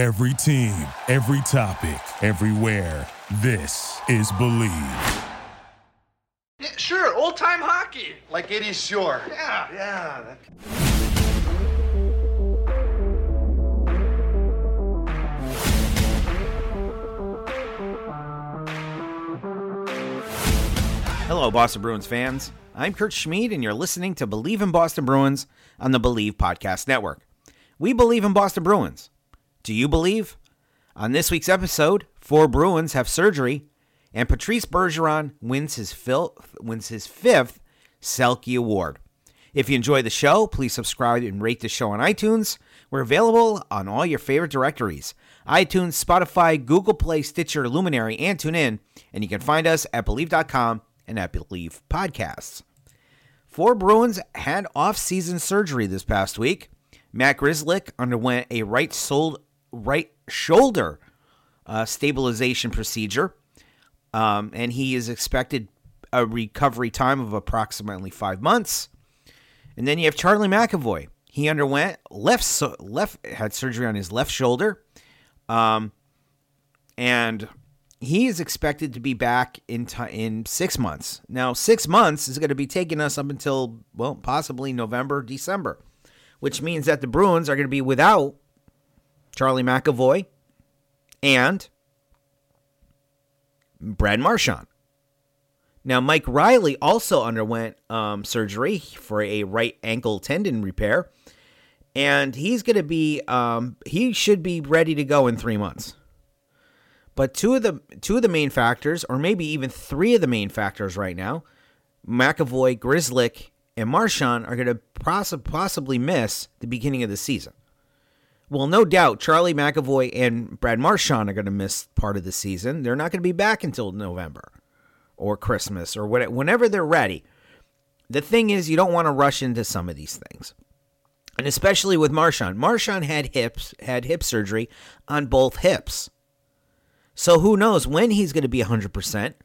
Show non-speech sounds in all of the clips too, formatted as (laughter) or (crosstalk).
Every team, every topic, everywhere. This is Believe. Yeah, sure, old time hockey. Like Eddie Shore. Yeah. Yeah. that- Hello, Boston Bruins fans. I'm Kurt Schmid, and you're listening to Believe in Boston Bruins on the Believe Podcast Network. We believe in Boston Bruins. Do you believe? On this week's episode, four Bruins have surgery, and Patrice Bergeron wins his, fil- wins his fifth Selke Award. If you enjoy the show, please subscribe and rate the show on iTunes. We're available on all your favorite directories iTunes, Spotify, Google Play, Stitcher, Luminary, and TuneIn. And you can find us at Believe.com and at Believe Podcasts. Four Bruins had off-season surgery this past week. Matt Grzelcyk underwent a right, sol- right shoulder uh, stabilization procedure, um, and he is expected a recovery time of approximately five months. And then you have Charlie McAvoy. He underwent left left had surgery on his left shoulder, um, and he is expected to be back in ti in six months. Now, six months is going to be taking us up until well, possibly November, December, which means that the Bruins are going to be without Charlie McAvoy and Brad Marchand. Now, Mike Reilly also underwent um, surgery for a right ankle tendon repair, and he's going to be um, he should be ready to go in three months. But two of the two of the main factors, or maybe even three of the main factors right now, McAvoy, Grzelcyk, and Marchand are going to poss- possibly miss the beginning of the season. Well, no doubt, Charlie McAvoy and Brad Marchand are going to miss part of the season. They're not going to be back until November or Christmas or what, whenever they're ready. The thing is, you don't want to rush into some of these things, and especially with Marchand. Marchand had hips had hip surgery on both hips, so who knows when he's going to be hundred percent.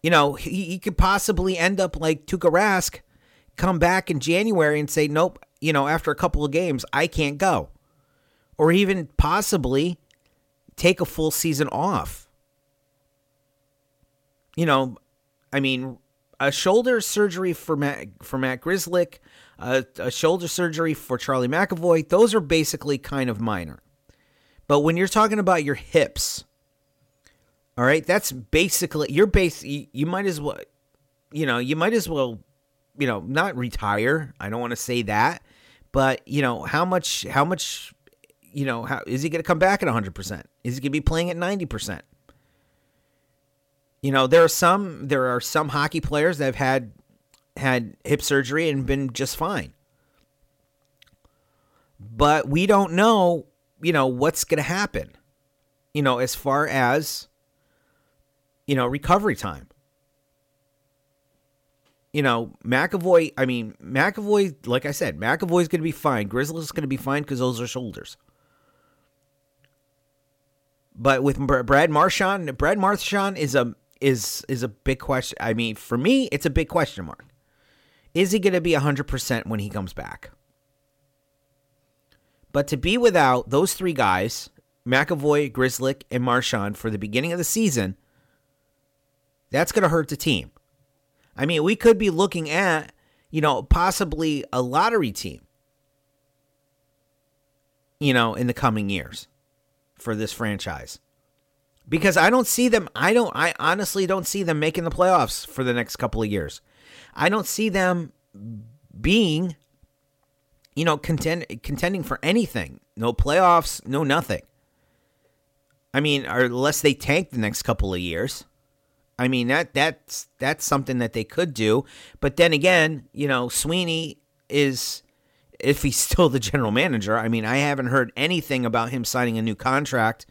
You know, he, he could possibly end up like Tuukka Rask, come back in January and say, "Nope," you know, after a couple of games, I can't go, or even possibly take a full season off you know, I mean, a shoulder surgery for Matt for Matt Grzelcyk, a, a shoulder surgery for Charlie McAvoy, those are basically kind of minor. But when you're talking about your hips, all right, that's basically you're base. You, you might as well, you know, you might as well, you know, not retire. I don't want to say that, but you know, how much, how much, you know, how is he going to come back at 100? percent Is he going to be playing at 90 percent? You know, there are some there are some hockey players that have had had hip surgery and been just fine. But we don't know, you know, what's going to happen. You know, as far as you know, recovery time. You know, McAvoy, I mean, McAvoy, like I said, McAvoy's going to be fine. Grzelcyk's going to be fine because those are shoulders. But with Brad Marchand, Brad Marchand is a is is a big question. I mean, for me, it's a big question mark. Is he going to be 100% when he comes back? But to be without those three guys, McAvoy, Grzelcyk, and Marchand for the beginning of the season, that's going to hurt the team. I mean, we could be looking at, you know, possibly a lottery team, you know, in the coming years for this franchise because I don't see them. I don't. I honestly don't see them making the playoffs for the next couple of years. I don't see them being, you know, contend contending for anything. No playoffs. No nothing. I mean, unless they tank the next couple of years. I mean that that's that's something that they could do. But then again, you know, Sweeney is if he's (laughs) still the general manager. I mean, I haven't heard anything about him signing a new contract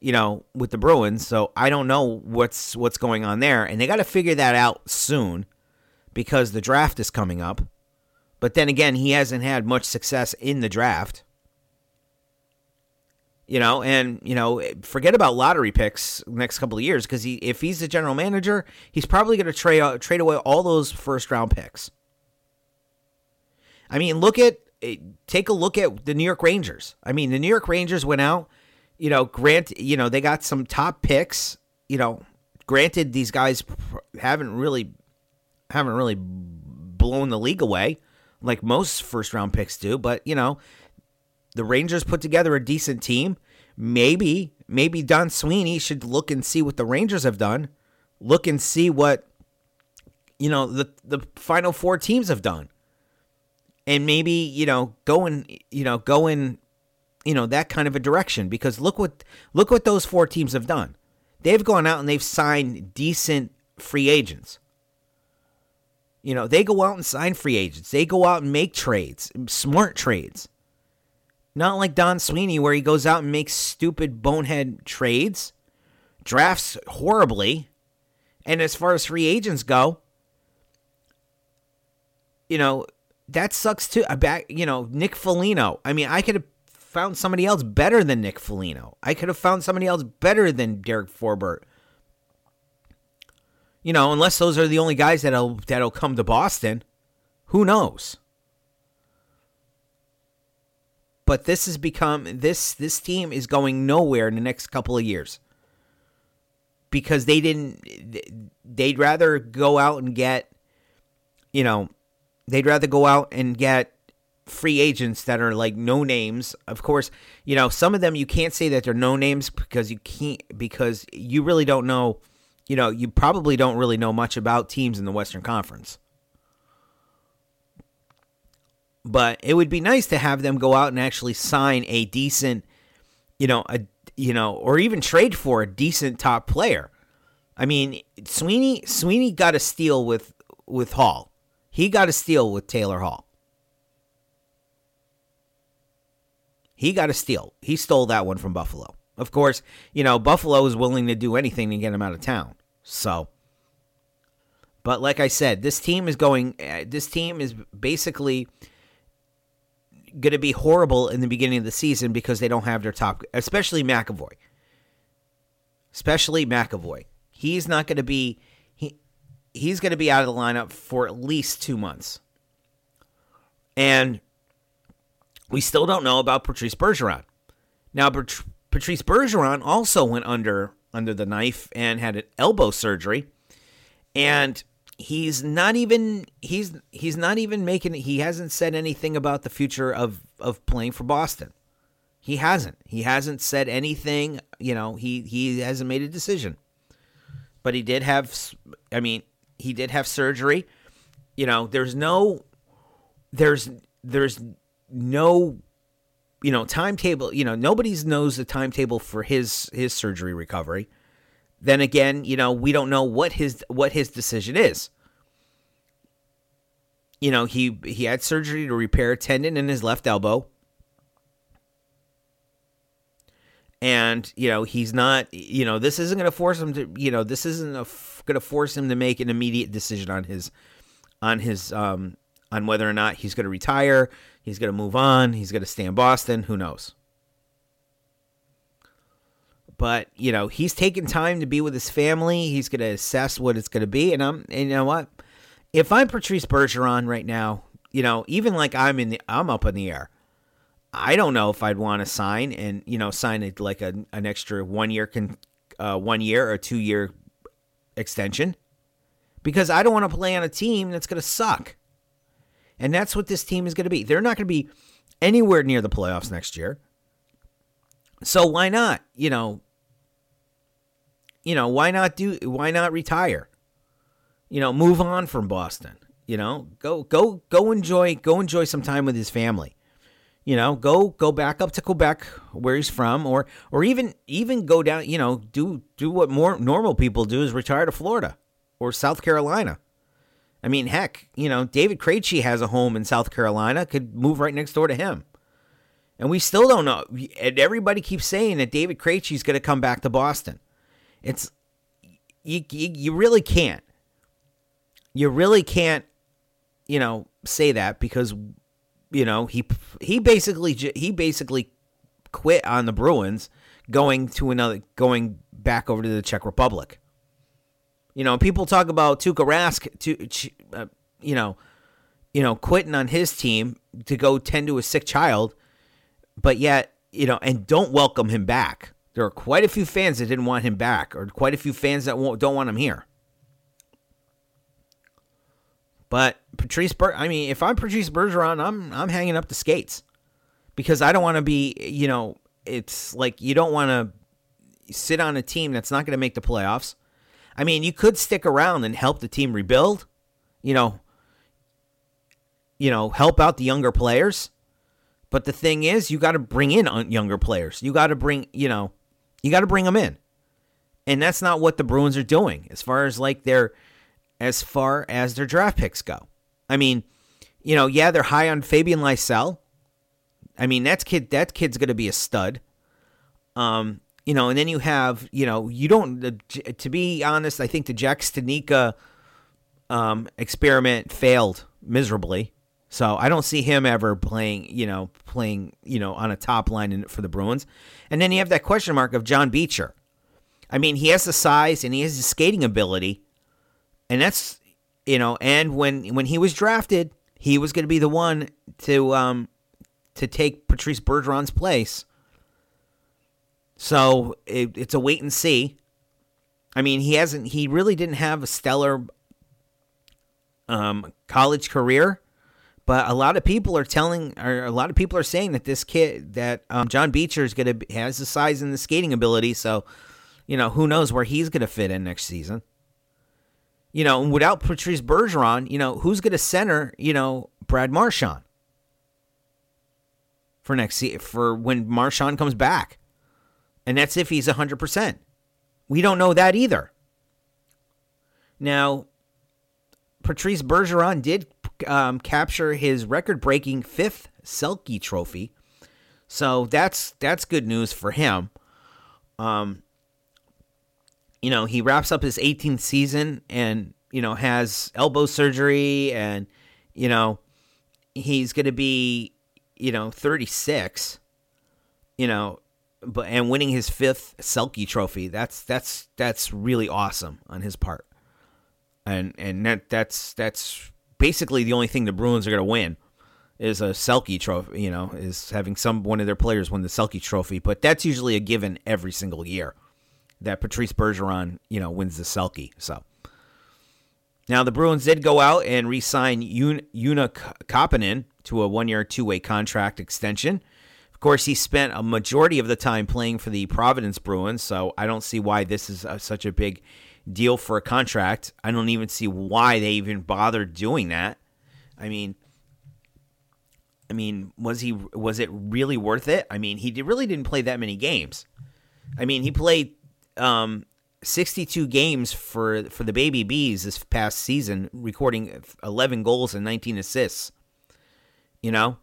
you know, with the Bruins. So I don't know what's what's going on there, and they got to figure that out soon because the draft is coming up. But then again, he hasn't had much success in the draft. You know, and you know, forget about lottery picks next couple of years because he, if he's the general manager, he's probably going to trade trade away all those first round picks. I mean, look at eh, take a look at the New York Rangers. I mean, the New York Rangers went out you know, grant, you know, they got some top picks. You know, granted, these guys haven't really haven't really blown the league away like most first round picks do, but you know, the Rangers put together a decent team. Maybe, maybe Don Sweeney should look and see what the Rangers have done. Look and see what you know the the final four teams have done. And maybe, you know, go in, you know, go in, you know, that kind of a direction because look what look what those four teams have done. They've gone out and they've signed decent free agents. You know, they go out and sign free agents. They go out and make trades, smart trades. Not like Don Sweeney, where he goes out and makes stupid bonehead trades, drafts horribly. And as far as free agents go, you know, that sucks too. I back, you know, Nick Foligno. I mean, I could have found somebody else better than Nick Foligno. I could have found somebody else better than Derek Forbort. You know, unless those are the only guys that'll that'll come to Boston. Who knows? But this has become this this team is going nowhere in the next couple of years. Because they didn't they'd rather go out and get you know, they'd rather go out and get free agents that are like no names. Of course, you know, some of them you can't say that they're no names because you can't because you really don't know you know, you probably don't really know much about teams in the Western Conference. But it would be nice to have them go out and actually sign a decent, you know, a you know, or even trade for a decent top player. I mean, Sweeney Sweeney got a steal with with Hall. He got a steal with Taylor Hall. He got a steal. He stole that one from Buffalo. Of course, you know, Buffalo is willing to do anything to get him out of town. So, but like I said, this team is going. Uh, this team is basically going to be horrible in the beginning of the season because they don't have their top, especially McAvoy. Especially McAvoy. He's not going to be he's going to be out of the lineup for at least 2 months. And we still don't know about Patrice Bergeron. Now Patrice Bergeron also went under under the knife and had an elbow surgery. And he's not even he's he's not even making he hasn't said anything about the future of of playing for Boston. He hasn't. He hasn't said anything, you know, he he hasn't made a decision. But he did have I mean, he did have surgery. You know, there's no there's there's no you know timetable you know nobody knows the timetable for his his surgery recovery. Then again you know we don't know what his what his decision is. You know he he had surgery to repair a tendon in his left elbow. And you know he's not you know this isn't going to force him to you know this isn't going to force him to make an immediate decision on his on his um on whether or not he's going to retire He's going to move on. He's going to stay in Boston. Who knows? But you know, he's taking time to be with his family. He's going to assess what it's going to be. And I'm, and you know what? If I'm Patrice Bergeron right now, you know, even like I'm in the, I'm up in the air. I don't know if I'd want to sign and you know sign it like a, an extra one year con, uh, one year or two year extension because I don't want to play on a team that's going to suck. And that's what this team is going to be. They're not going to be anywhere near the playoffs next year. So why not? You know, you know, why not do why not retire? You know, move on from Boston. You know, go go go enjoy go enjoy some time with his family. You know, go go back up to Quebec where he's from or or even even go down, you know, do do what more normal people do is retire to Florida or South Carolina. I mean, heck, you know, David Krejci has a home in South Carolina, could move right next door to him. And we still don't know. And everybody keeps saying that David Krejci is going to come back to Boston. It's you, you, you really can't. You really can't, you know, say that because you know, he he basically he basically quit on the Bruins going to another going back over to the Czech Republic. You know, people talk about Tuukka Rask, to, uh, you know, you know, quitting on his team to go tend to a sick child, but yet, you know, and don't welcome him back. There are quite a few fans that didn't want him back, or quite a few fans that won't, don't want him here. But Patrice, Ber- I mean, if I'm Patrice Bergeron, I'm I'm hanging up the skates because I don't want to be, you know, it's like you don't want to sit on a team that's not going to make the playoffs. I mean, you could stick around and help the team rebuild, you know, you know, help out the younger players. But the thing is, you got to bring in younger players. You got to bring, you know, you got to bring them in. And that's not what the Bruins are doing as far as like their as far as their draft picks go. I mean, you know, yeah, they're high on Fabian Lysell. I mean, that's kid that kid's going to be a stud. Um, you know, and then you have, you know, you don't to be honest, I think the Jack Studnicka um experiment failed miserably. So I don't see him ever playing, you know, playing, you know, on a top line in, for the Bruins. And then you have that question mark of John Beecher. I mean, he has the size and he has the skating ability, and that's, you know, and when when he was drafted, he was going to be the one to um to take Patrice Bergeron's place. So it, it's a wait and see. I mean, he hasn't. He really didn't have a stellar um, college career but a lot of people are telling, or a lot of people are saying that this kid, that um, John Beecher is going to has the size and the skating ability. So, you know, who knows where he's going to fit in next season. You know, without Patrice Bergeron, you know, who's going to center, you know, Brad Marchand for next for when Marchand comes back. And that's if he's 100%. We don't know that either. Now, Patrice Bergeron did um, capture his record-breaking fifth Selke Trophy, so that's that's good news for him. Um, you know, he wraps up his 18th season and you know has elbow surgery, and you know he's going to be you know 36. You know, but and winning his fifth Selke Trophy. That's that's that's really awesome on his part and and that that's that's basically the only thing the Bruins are going to win is a Selke trophy. You know, is having some one of their players win the Selke trophy, but that's usually a given every single year that Patrice Bergeron you know wins the Selke. So. Now the Bruins did go out and re-sign Joona Koppanen to a one-year, two-way contract extension. Of course, he spent a majority of the time playing for the Providence Bruins, so I don't see why this is a, such a big deal for a contract. I don't even see why they even bothered doing that. I mean, I mean, was he was it really worth it? I mean, he really didn't play that many games. I mean, he played um, 62 games for for the Baby Bees this past season, recording 11 goals and 19 assists. You know,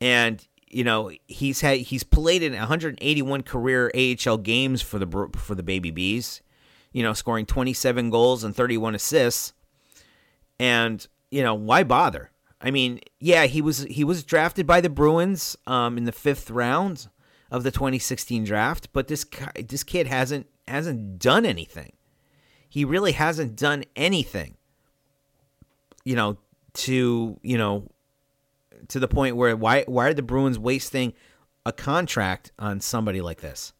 and you know he's had he's played in 181 career AHL games for the for the Baby Bees you know, scoring 27 goals and 31 assists. And, you know, why bother? I mean, yeah, he was he was drafted by the Bruins um, in the fifth round of the 2016 draft, but this this kid hasn't hasn't done anything. He really hasn't done anything. You know, to you know, to the point where why why are the Bruins wasting a contract on somebody like this?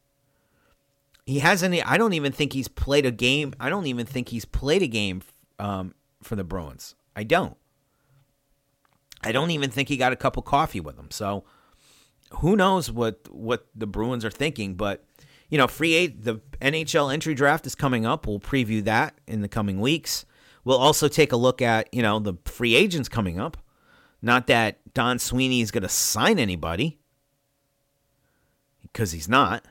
he hasn't. I don't even think he's played a game. I don't even think he's played a game um, for the Bruins. I don't. I don't even think he got a cup of coffee with them. So who knows what what the Bruins are thinking? But you know, free eight, the NHL entry draft is coming up. We'll preview that in the coming weeks. We'll also take a look at you know the free agents coming up. Not that Don Sweeney is going to sign anybody because he's not.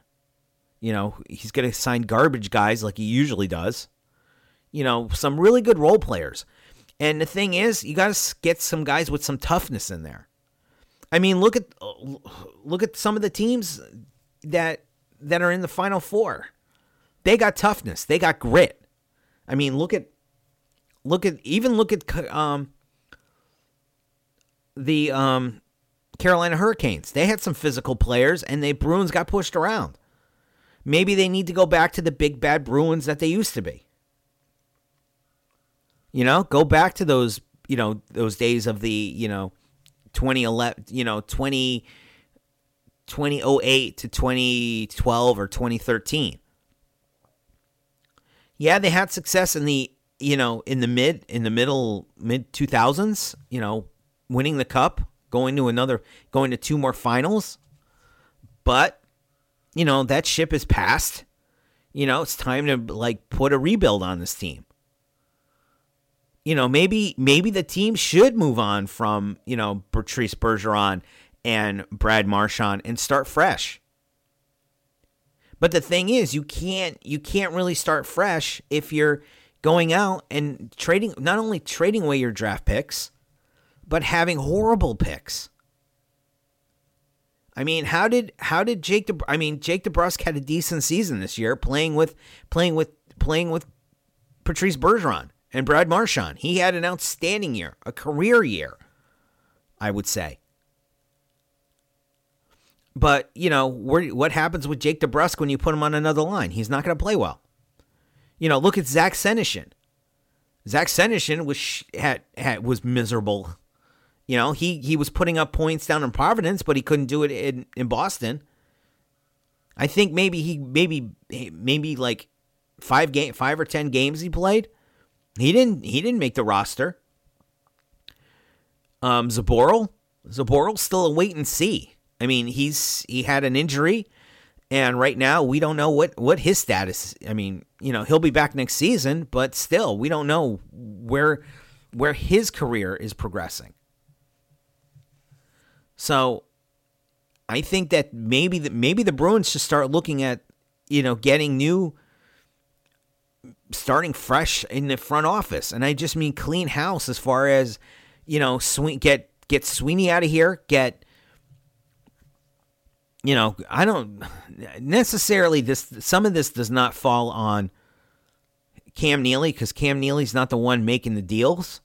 You know, he's going to sign garbage guys like he usually does. You know, some really good role players. And the thing is, you got to get some guys with some toughness in there. I mean, look at look at some of the teams that that are in the final four. They got toughness. They got grit. I mean, look at look at even look at um the um Carolina Hurricanes. They had some physical players and the Bruins got pushed around. Maybe they need to go back to the big bad Bruins that they used to be. You know, go back to those, you know, those days of the, you know, 2011, you know, 20 2008 to 2012 or 2013. Yeah, they had success in the you know in the mid in the middle mid 2000s. You know, winning the cup, going to another, going to two more finals. But you know that ship is passed. You know, it's time to like put a rebuild on this team. You know, maybe maybe the team should move on from you know Patrice Bergeron and Brad Marchand and start fresh. But the thing is, you can't you can't really start fresh if you're going out and trading not only trading away your draft picks, but having horrible picks. I mean, how did how did Jake? De, I mean, Jake DeBrusk had a decent season this year, playing with playing with playing with Patrice Bergeron and Brad Marchand. He had an outstanding year, a career year, I would say. But you know, what happens with Jake DeBrusk when you put him on another line? He's not going to play well. You know, look at Zach Senyshyn. Zach Senyshyn was had, had was miserable. You know, he he was putting up points down in Providence, but he couldn't do it in, in Boston. I think maybe he maybe maybe like five game five or ten games he played. He didn't he didn't make the roster. Um Zboril, Zboril's still a wait and see. I mean, he's he had an injury, and right now we don't know what what his status. I mean, you know, he'll be back next season, but still, we don't know where where his career is progressing. So, I think that maybe that maybe the Bruins should start looking at you know getting new starting fresh in the front office and i just mean clean house as far as you know get get sweeney out of here get you know, I don't necessarily this some of this does not fall on Cam Neely because Cam Neely's not the one making the deals.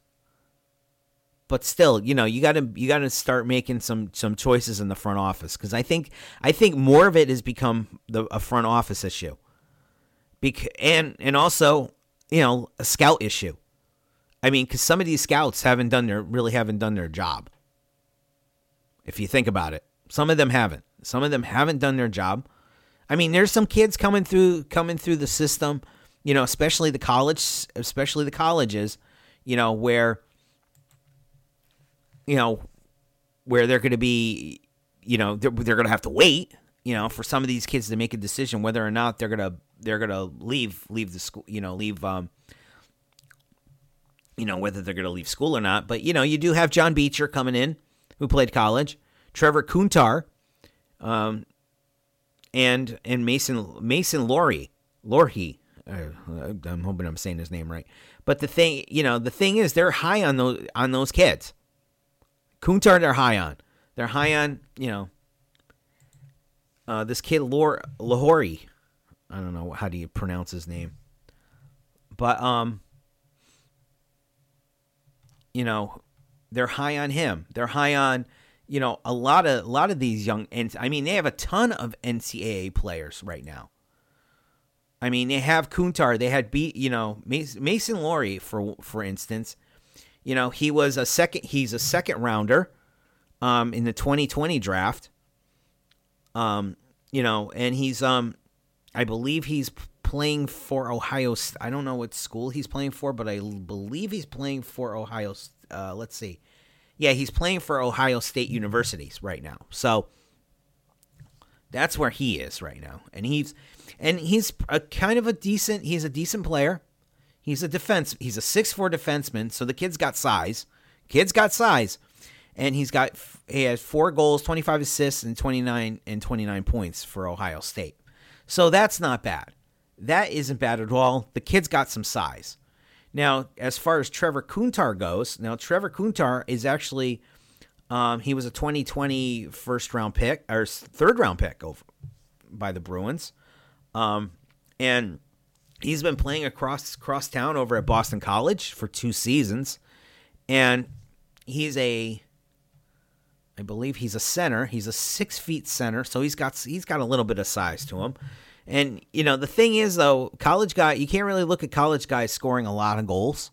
But still, you know, you got to you got to start making some some choices in the front office because I think I think more of it has become the a front office issue. Bec- and and also, you know, a scout issue. I mean, because some of these scouts haven't done their really haven't done their job. If you think about it, some of them haven't. Some of them haven't done their job. I mean, there's some kids coming through coming through the system, you know, especially the college, especially the colleges, you know, where you know, where they're going to be, you know, they're, they're going to have to wait, you know, for some of these kids to make a decision whether or not they're going to they're going to leave leave the school, you know, leave um you know, whether they're going to leave school or not. But, you know, you do have John Beecher coming in who played college. Trevor Kuntar, um, and and Mason Mason Laurie Lohrei. Uh, I'm hoping I'm saying his name right. But the thing, you know, the thing is, they're high on those on those kids. Kuntar, they're high on. They're high on, you know, uh, this kid Lor Lahori. I don't know how do you pronounce his name, but um, you know, they're high on him. They're high on you know, a lot of a lot of these young and I mean they have a ton of NCAA players right now. I mean, they have Kuntar, they had beat, you know, Mason Lohrei for for instance. You know, he was a second he's a second rounder um in the 2020 draft. Um, you know, and he's um I believe he's playing for Ohio I don't know what school he's playing for, but I believe he's playing for Ohio uh let's see yeah, he's playing for Ohio State Universities right now. So that's where he is right now. And he's and he's a kind of a decent he's a decent player. He's a defense he's a six four defenseman, so the kid's got size. Kid's got size. And he's got he has four goals, 25 assists and 29 and 29 points for Ohio State. So that's not bad. That isn't bad at all. The kid's got some size. Now, as far as Trevor Kuntar goes, now Trevor Kuntar is actually um, he was a 2020 first round pick or third round pick over, by the Bruins, um, and he's been playing across across town over at Boston College for two seasons, and he's a I believe he's a center. He's a six feet center, so he's got he's got a little bit of size to him. And you know, the thing is though, college guy, you can't really look at college guys scoring a lot of goals,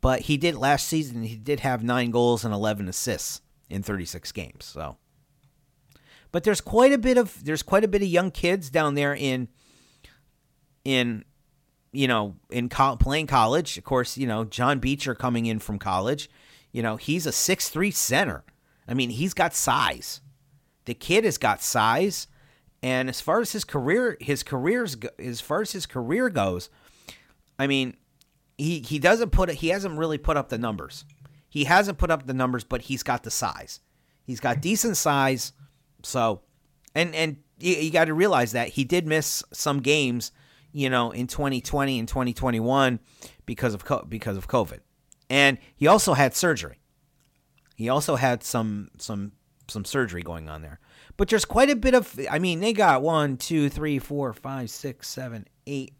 but he did last season. He did have nine goals and eleven assists in 36 games. So, But there's quite a bit of there's quite a bit of young kids down there in in you know in co- playing college. Of course, you know John Beecher coming in from college. You know he's a six three center. I mean he's got size. The kid has got size, and as far as his career his careers as far as his career goes, I mean he he doesn't put it. he hasn't really put up the numbers. He hasn't put up the numbers, but he's got the size. He's got decent size. So, and and you, you got to realize that he did miss some games, you know, in 2020 and 2021 because of because of COVID, and he also had surgery. He also had some some some surgery going on there. But there's quite a bit of. I mean, they got one, two, three, four, five, six, seven, eight.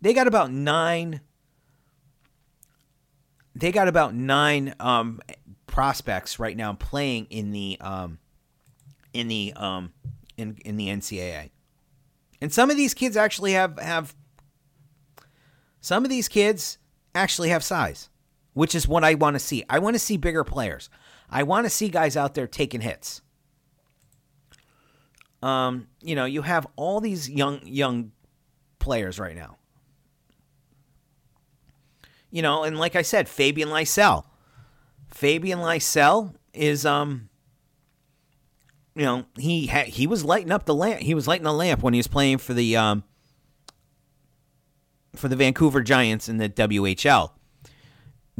They got about nine they got about nine um, prospects right now playing in the um, in the um, in in the NCAA, and some of these kids actually have have some of these kids actually have size, which is what I want to see. I want to see bigger players. I want to see guys out there taking hits. Um, you know, you have all these young young players right now you know, and like I said, Fabian Lysell. Fabian Lysell is um you know, he ha- he was lighting up the lamp. He was lighting the lamp when he was playing for the um for the Vancouver Giants in the WHL.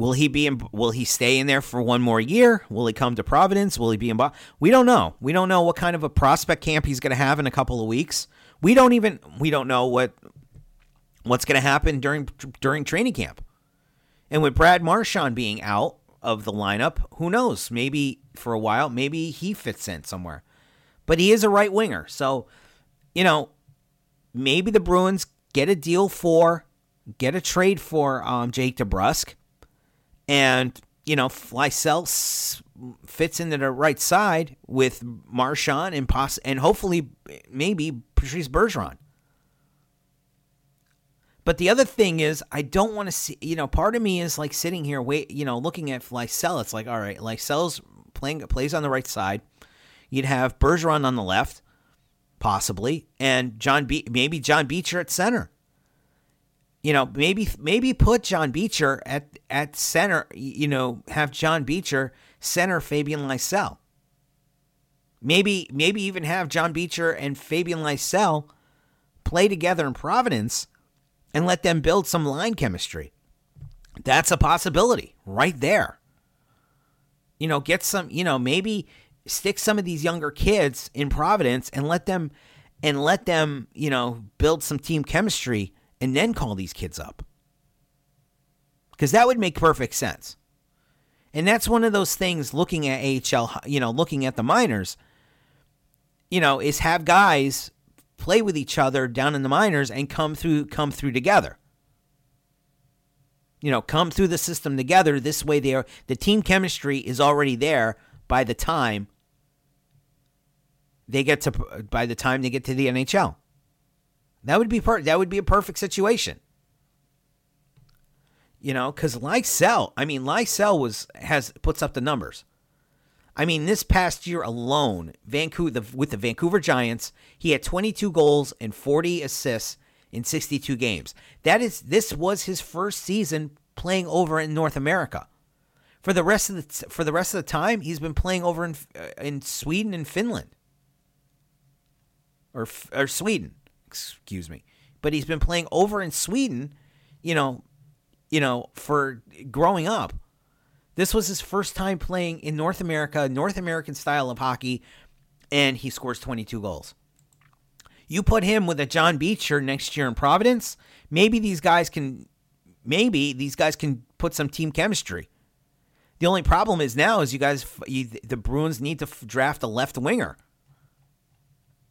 Will he be in, will he stay in there for one more year? Will he come to Providence? Will he be in Bo- We don't know. We don't know what kind of a prospect camp he's going to have in a couple of weeks. We don't even we don't know what what's going to happen during during training camp. And with Brad Marchand being out of the lineup, who knows? Maybe for a while, maybe he fits in somewhere. But he is a right winger. So, you know, maybe the Bruins get a deal for, get a trade for um, Jake DeBrusk. And, you know, Lysell fits into the right side with Marchand and, poss- and hopefully maybe Patrice Bergeron. But the other thing is, I don't want to see. You know, part of me is like sitting here, wait. You know, looking at Lysell. It's like, all right, Lysell's playing plays on the right side. You'd have Bergeron on the left, possibly, and John Be- maybe John Beecher at center. You know, maybe maybe put John Beecher at at center. You know, have John Beecher center Fabian Lysell. Maybe maybe even have John Beecher and Fabian Lysell play together in Providence and let them build some line chemistry. That's a possibility right there. You know, get some, you know, maybe stick some of these younger kids in Providence and let them and let them, you know, build some team chemistry and then call these kids up. Cuz that would make perfect sense. And that's one of those things looking at AHL, you know, looking at the minors, you know, is have guys play with each other down in the minors and come through come through together. You know, come through the system together. This way, they are, the team chemistry is already there by the time they get to by the time they get to the NHL. That would be per, that would be a perfect situation. You know, because Lysell, I mean, Lysell was has puts up the numbers. I mean, this past year alone, Vancouver the, with the Vancouver Giants, he had 22 goals and 40 assists in 62 games. That is, this was his first season playing over in North America. For the rest of the for the rest of the time, he's been playing over in uh, in Sweden and Finland, or or Sweden, excuse me. But he's been playing over in Sweden, you know, you know, for growing up. This was his first time playing in North America, North American style of hockey, and he scores 22 goals. You put him with a John Beecher next year in Providence, maybe these guys can maybe these guys can put some team chemistry. The only problem is now is you guys you, the Bruins need to draft a left winger.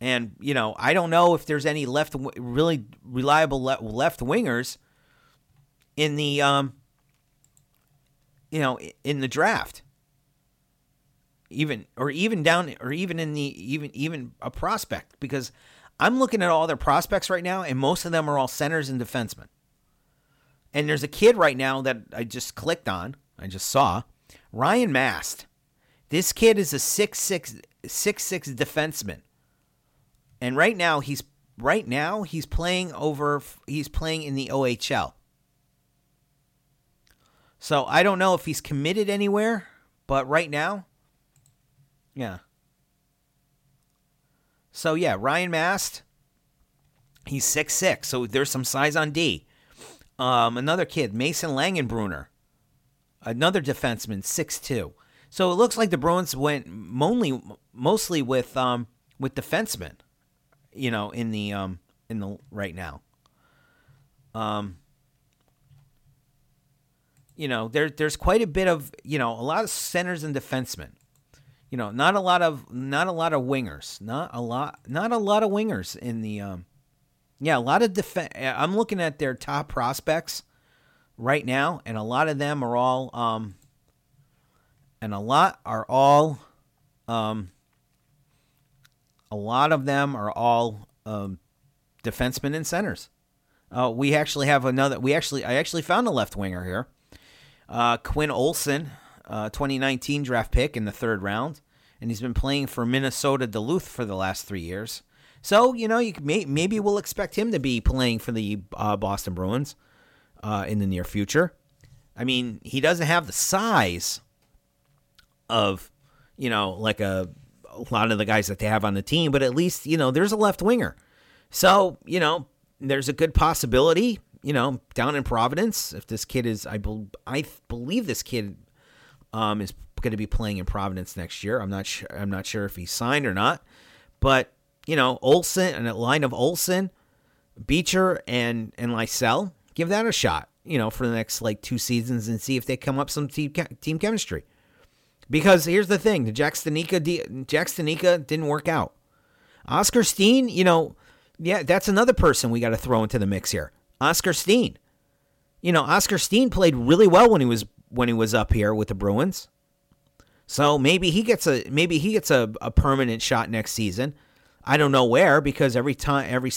And you know, I don't know if there's any left really reliable left wingers in the um you know, in the draft. Even or even down or even in the even even a prospect because I'm looking at all their prospects right now and most of them are all centers and defensemen. And there's a kid right now that I just clicked on, I just saw, Ryan Mast. This kid is a six six six six defenseman and right now he's right now he's playing over he's playing in the OHL. So I don't know if he's committed anywhere, but right now, yeah. So yeah, Ryan Mast, he's six six, so there's some size on D. Um, another kid, Mason Langenbrunner, another defenseman, six two. So it looks like the Bruins went mostly mostly with um with defensemen, you know, in the um in the right now. Um you know, there there's quite a bit of, you know, a lot of centers and defensemen. You know, not a lot of not a lot of wingers. Not a lot not a lot of wingers in the um yeah, a lot of defense I'm looking at their top prospects right now and a lot of them are all um and a lot are all um a lot of them are all um, defensemen and centers. Uh, we actually have another. We actually, I actually found a left winger here. Uh, Quinn Olson, uh, 2019 draft pick in the third round, and he's been playing for Minnesota Duluth for the last three years. So you know, you may, maybe we'll expect him to be playing for the uh, Boston Bruins uh, in the near future. I mean, he doesn't have the size of, you know, like a a lot of the guys that they have on the team, but at least, you know, there's a left winger. So, you know, there's a good possibility, you know, down in Providence, if this kid is, I, be, I believe this kid um, is going to be playing in Providence next year. I'm not sure. I'm not sure if he's signed or not, but you know, Olson and a line of Olson, Beecher, and and Lysell, give that a shot. You know, for the next like two seasons and see if they come up some team team chemistry. Because here's the thing: the Jack Studnicka, Jack Studnicka didn't work out. Oskar Steen, you know, yeah, that's another person we got to throw into the mix here. Oskar Steen. You know, Oskar Steen played really well when he was when he was up here with the Bruins. So maybe he gets a maybe he gets a, a permanent shot next season. I don't know where because every time every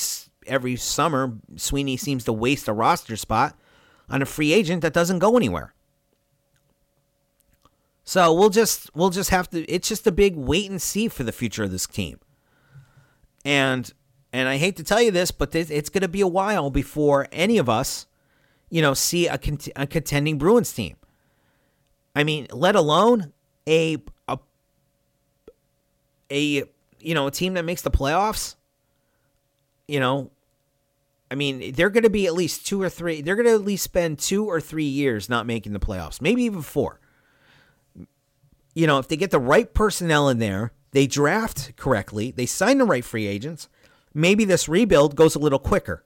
every summer Sweeney seems to waste a roster spot on a free agent that doesn't go anywhere. So we'll just we'll just have to it's just a big wait and see for the future of this team. And and I hate to tell you this, but it's going to be a while before any of us, you know, see a, cont- a contending Bruins team. I mean, let alone a a a you know, a team that makes the playoffs. You know, I mean, they're going to be at least two or three. They're going to at least spend two or three years not making the playoffs, maybe even four you know, if they get the right personnel in there, they draft correctly, they sign the right free agents, maybe this rebuild goes a little quicker.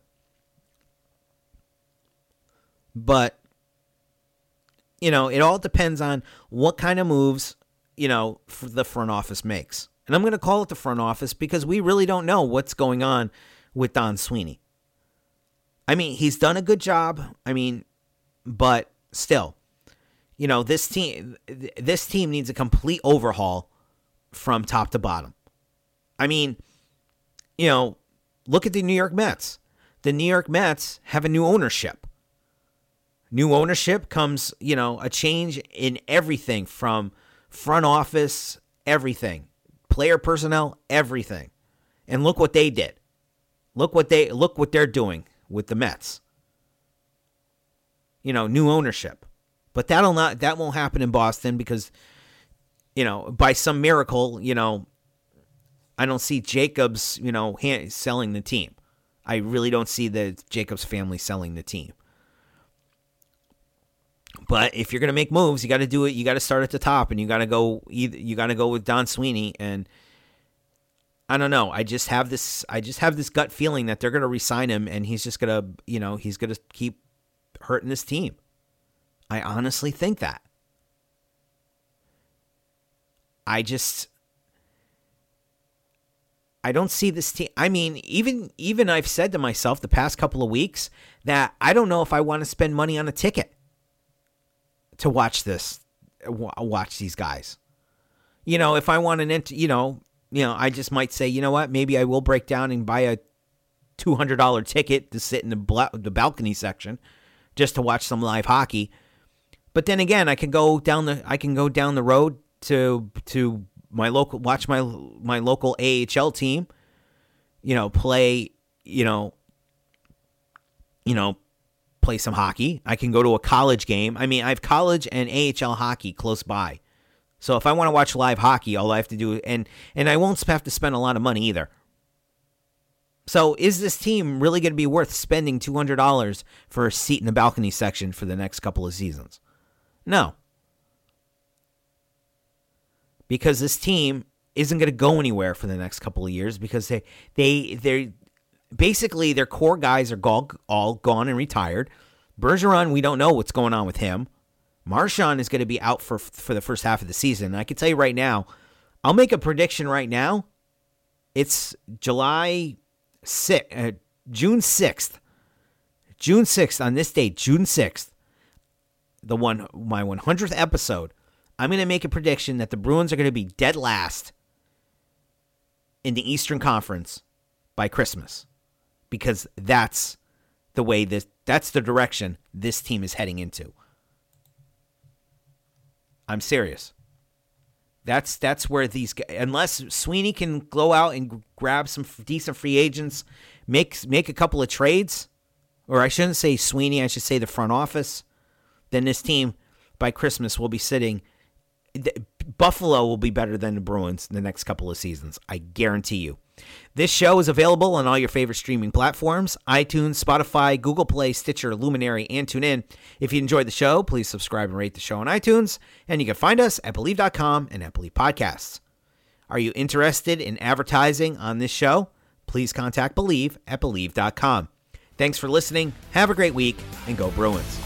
But you know, it all depends on what kind of moves, you know, the front office makes. And I'm going to call it the front office because we really don't know what's going on with Don Sweeney. I mean, he's done a good job. I mean, but still, you know this team this team needs a complete overhaul from top to bottom. I mean, you know, look at the New York Mets. The New York Mets have a new ownership. New ownership comes, you know, a change in everything from front office, everything, player personnel, everything. And look what they did. Look what they look what they're doing with the Mets. You know, new ownership. But that'll not that won't happen in Boston because you know, by some miracle, you know, I don't see Jacobs, you know, selling the team. I really don't see the Jacobs family selling the team. But if you're going to make moves, you got to do it. You got to start at the top, and you got to go. Either you got to go with Don Sweeney, and I don't know. I just have this. I just have this gut feeling that they're going to resign him, and he's just going to, you know, he's going to keep hurting this team. I honestly think that. I just I don't see this team. I mean, even even I've said to myself the past couple of weeks that I don't know if I want to spend money on a ticket to watch this watch these guys. You know, if I want an int- you know, you know, I just might say, you know what, maybe I will break down and buy a $200 ticket to sit in the bla- the balcony section just to watch some live hockey but then again, I can go down the I can go down the road to to my local watch my my local AHL team. you know, play, you know, you know, play some hockey. I can go to a college game. I mean, I have college and AHL hockey close by. So if I want to watch live hockey, all I have to do and and I won't have to spend a lot of money either. So is this team really going to be worth spending $200 for a seat in the balcony section for the next couple of seasons? No. Because this team isn't going to go anywhere for the next couple of years because they they they basically their core guys are all, all gone and retired. Bergeron, we don't know what's going on with him. Marchand is going to be out for for the first half of the season. And I can tell you right now, I'll make a prediction right now. It's July 6, uh, June 6th. June 6th on this date, June 6th. The one my 100th episode. I'm going to make a prediction that the Bruins are going to be dead last in the Eastern Conference by Christmas because that's the way this that's the direction this team is heading into. I'm serious. That's that's where these unless Sweeney can go out and grab some decent free agents, make make a couple of trades, or I shouldn't say Sweeney, I should say the front office. Then this team by Christmas will be sitting Buffalo will be better than the Bruins in the next couple of seasons. I guarantee you. This show is available on all your favorite streaming platforms iTunes, Spotify, Google Play, Stitcher, Luminary, and TuneIn. If you enjoyed the show, please subscribe and rate the show on iTunes. And you can find us at Bleav.com and at Bleav Podcasts. Are you interested in advertising on this show? Please contact Bleav at Bleav.com. Thanks for listening. Have a great week and go Bruins.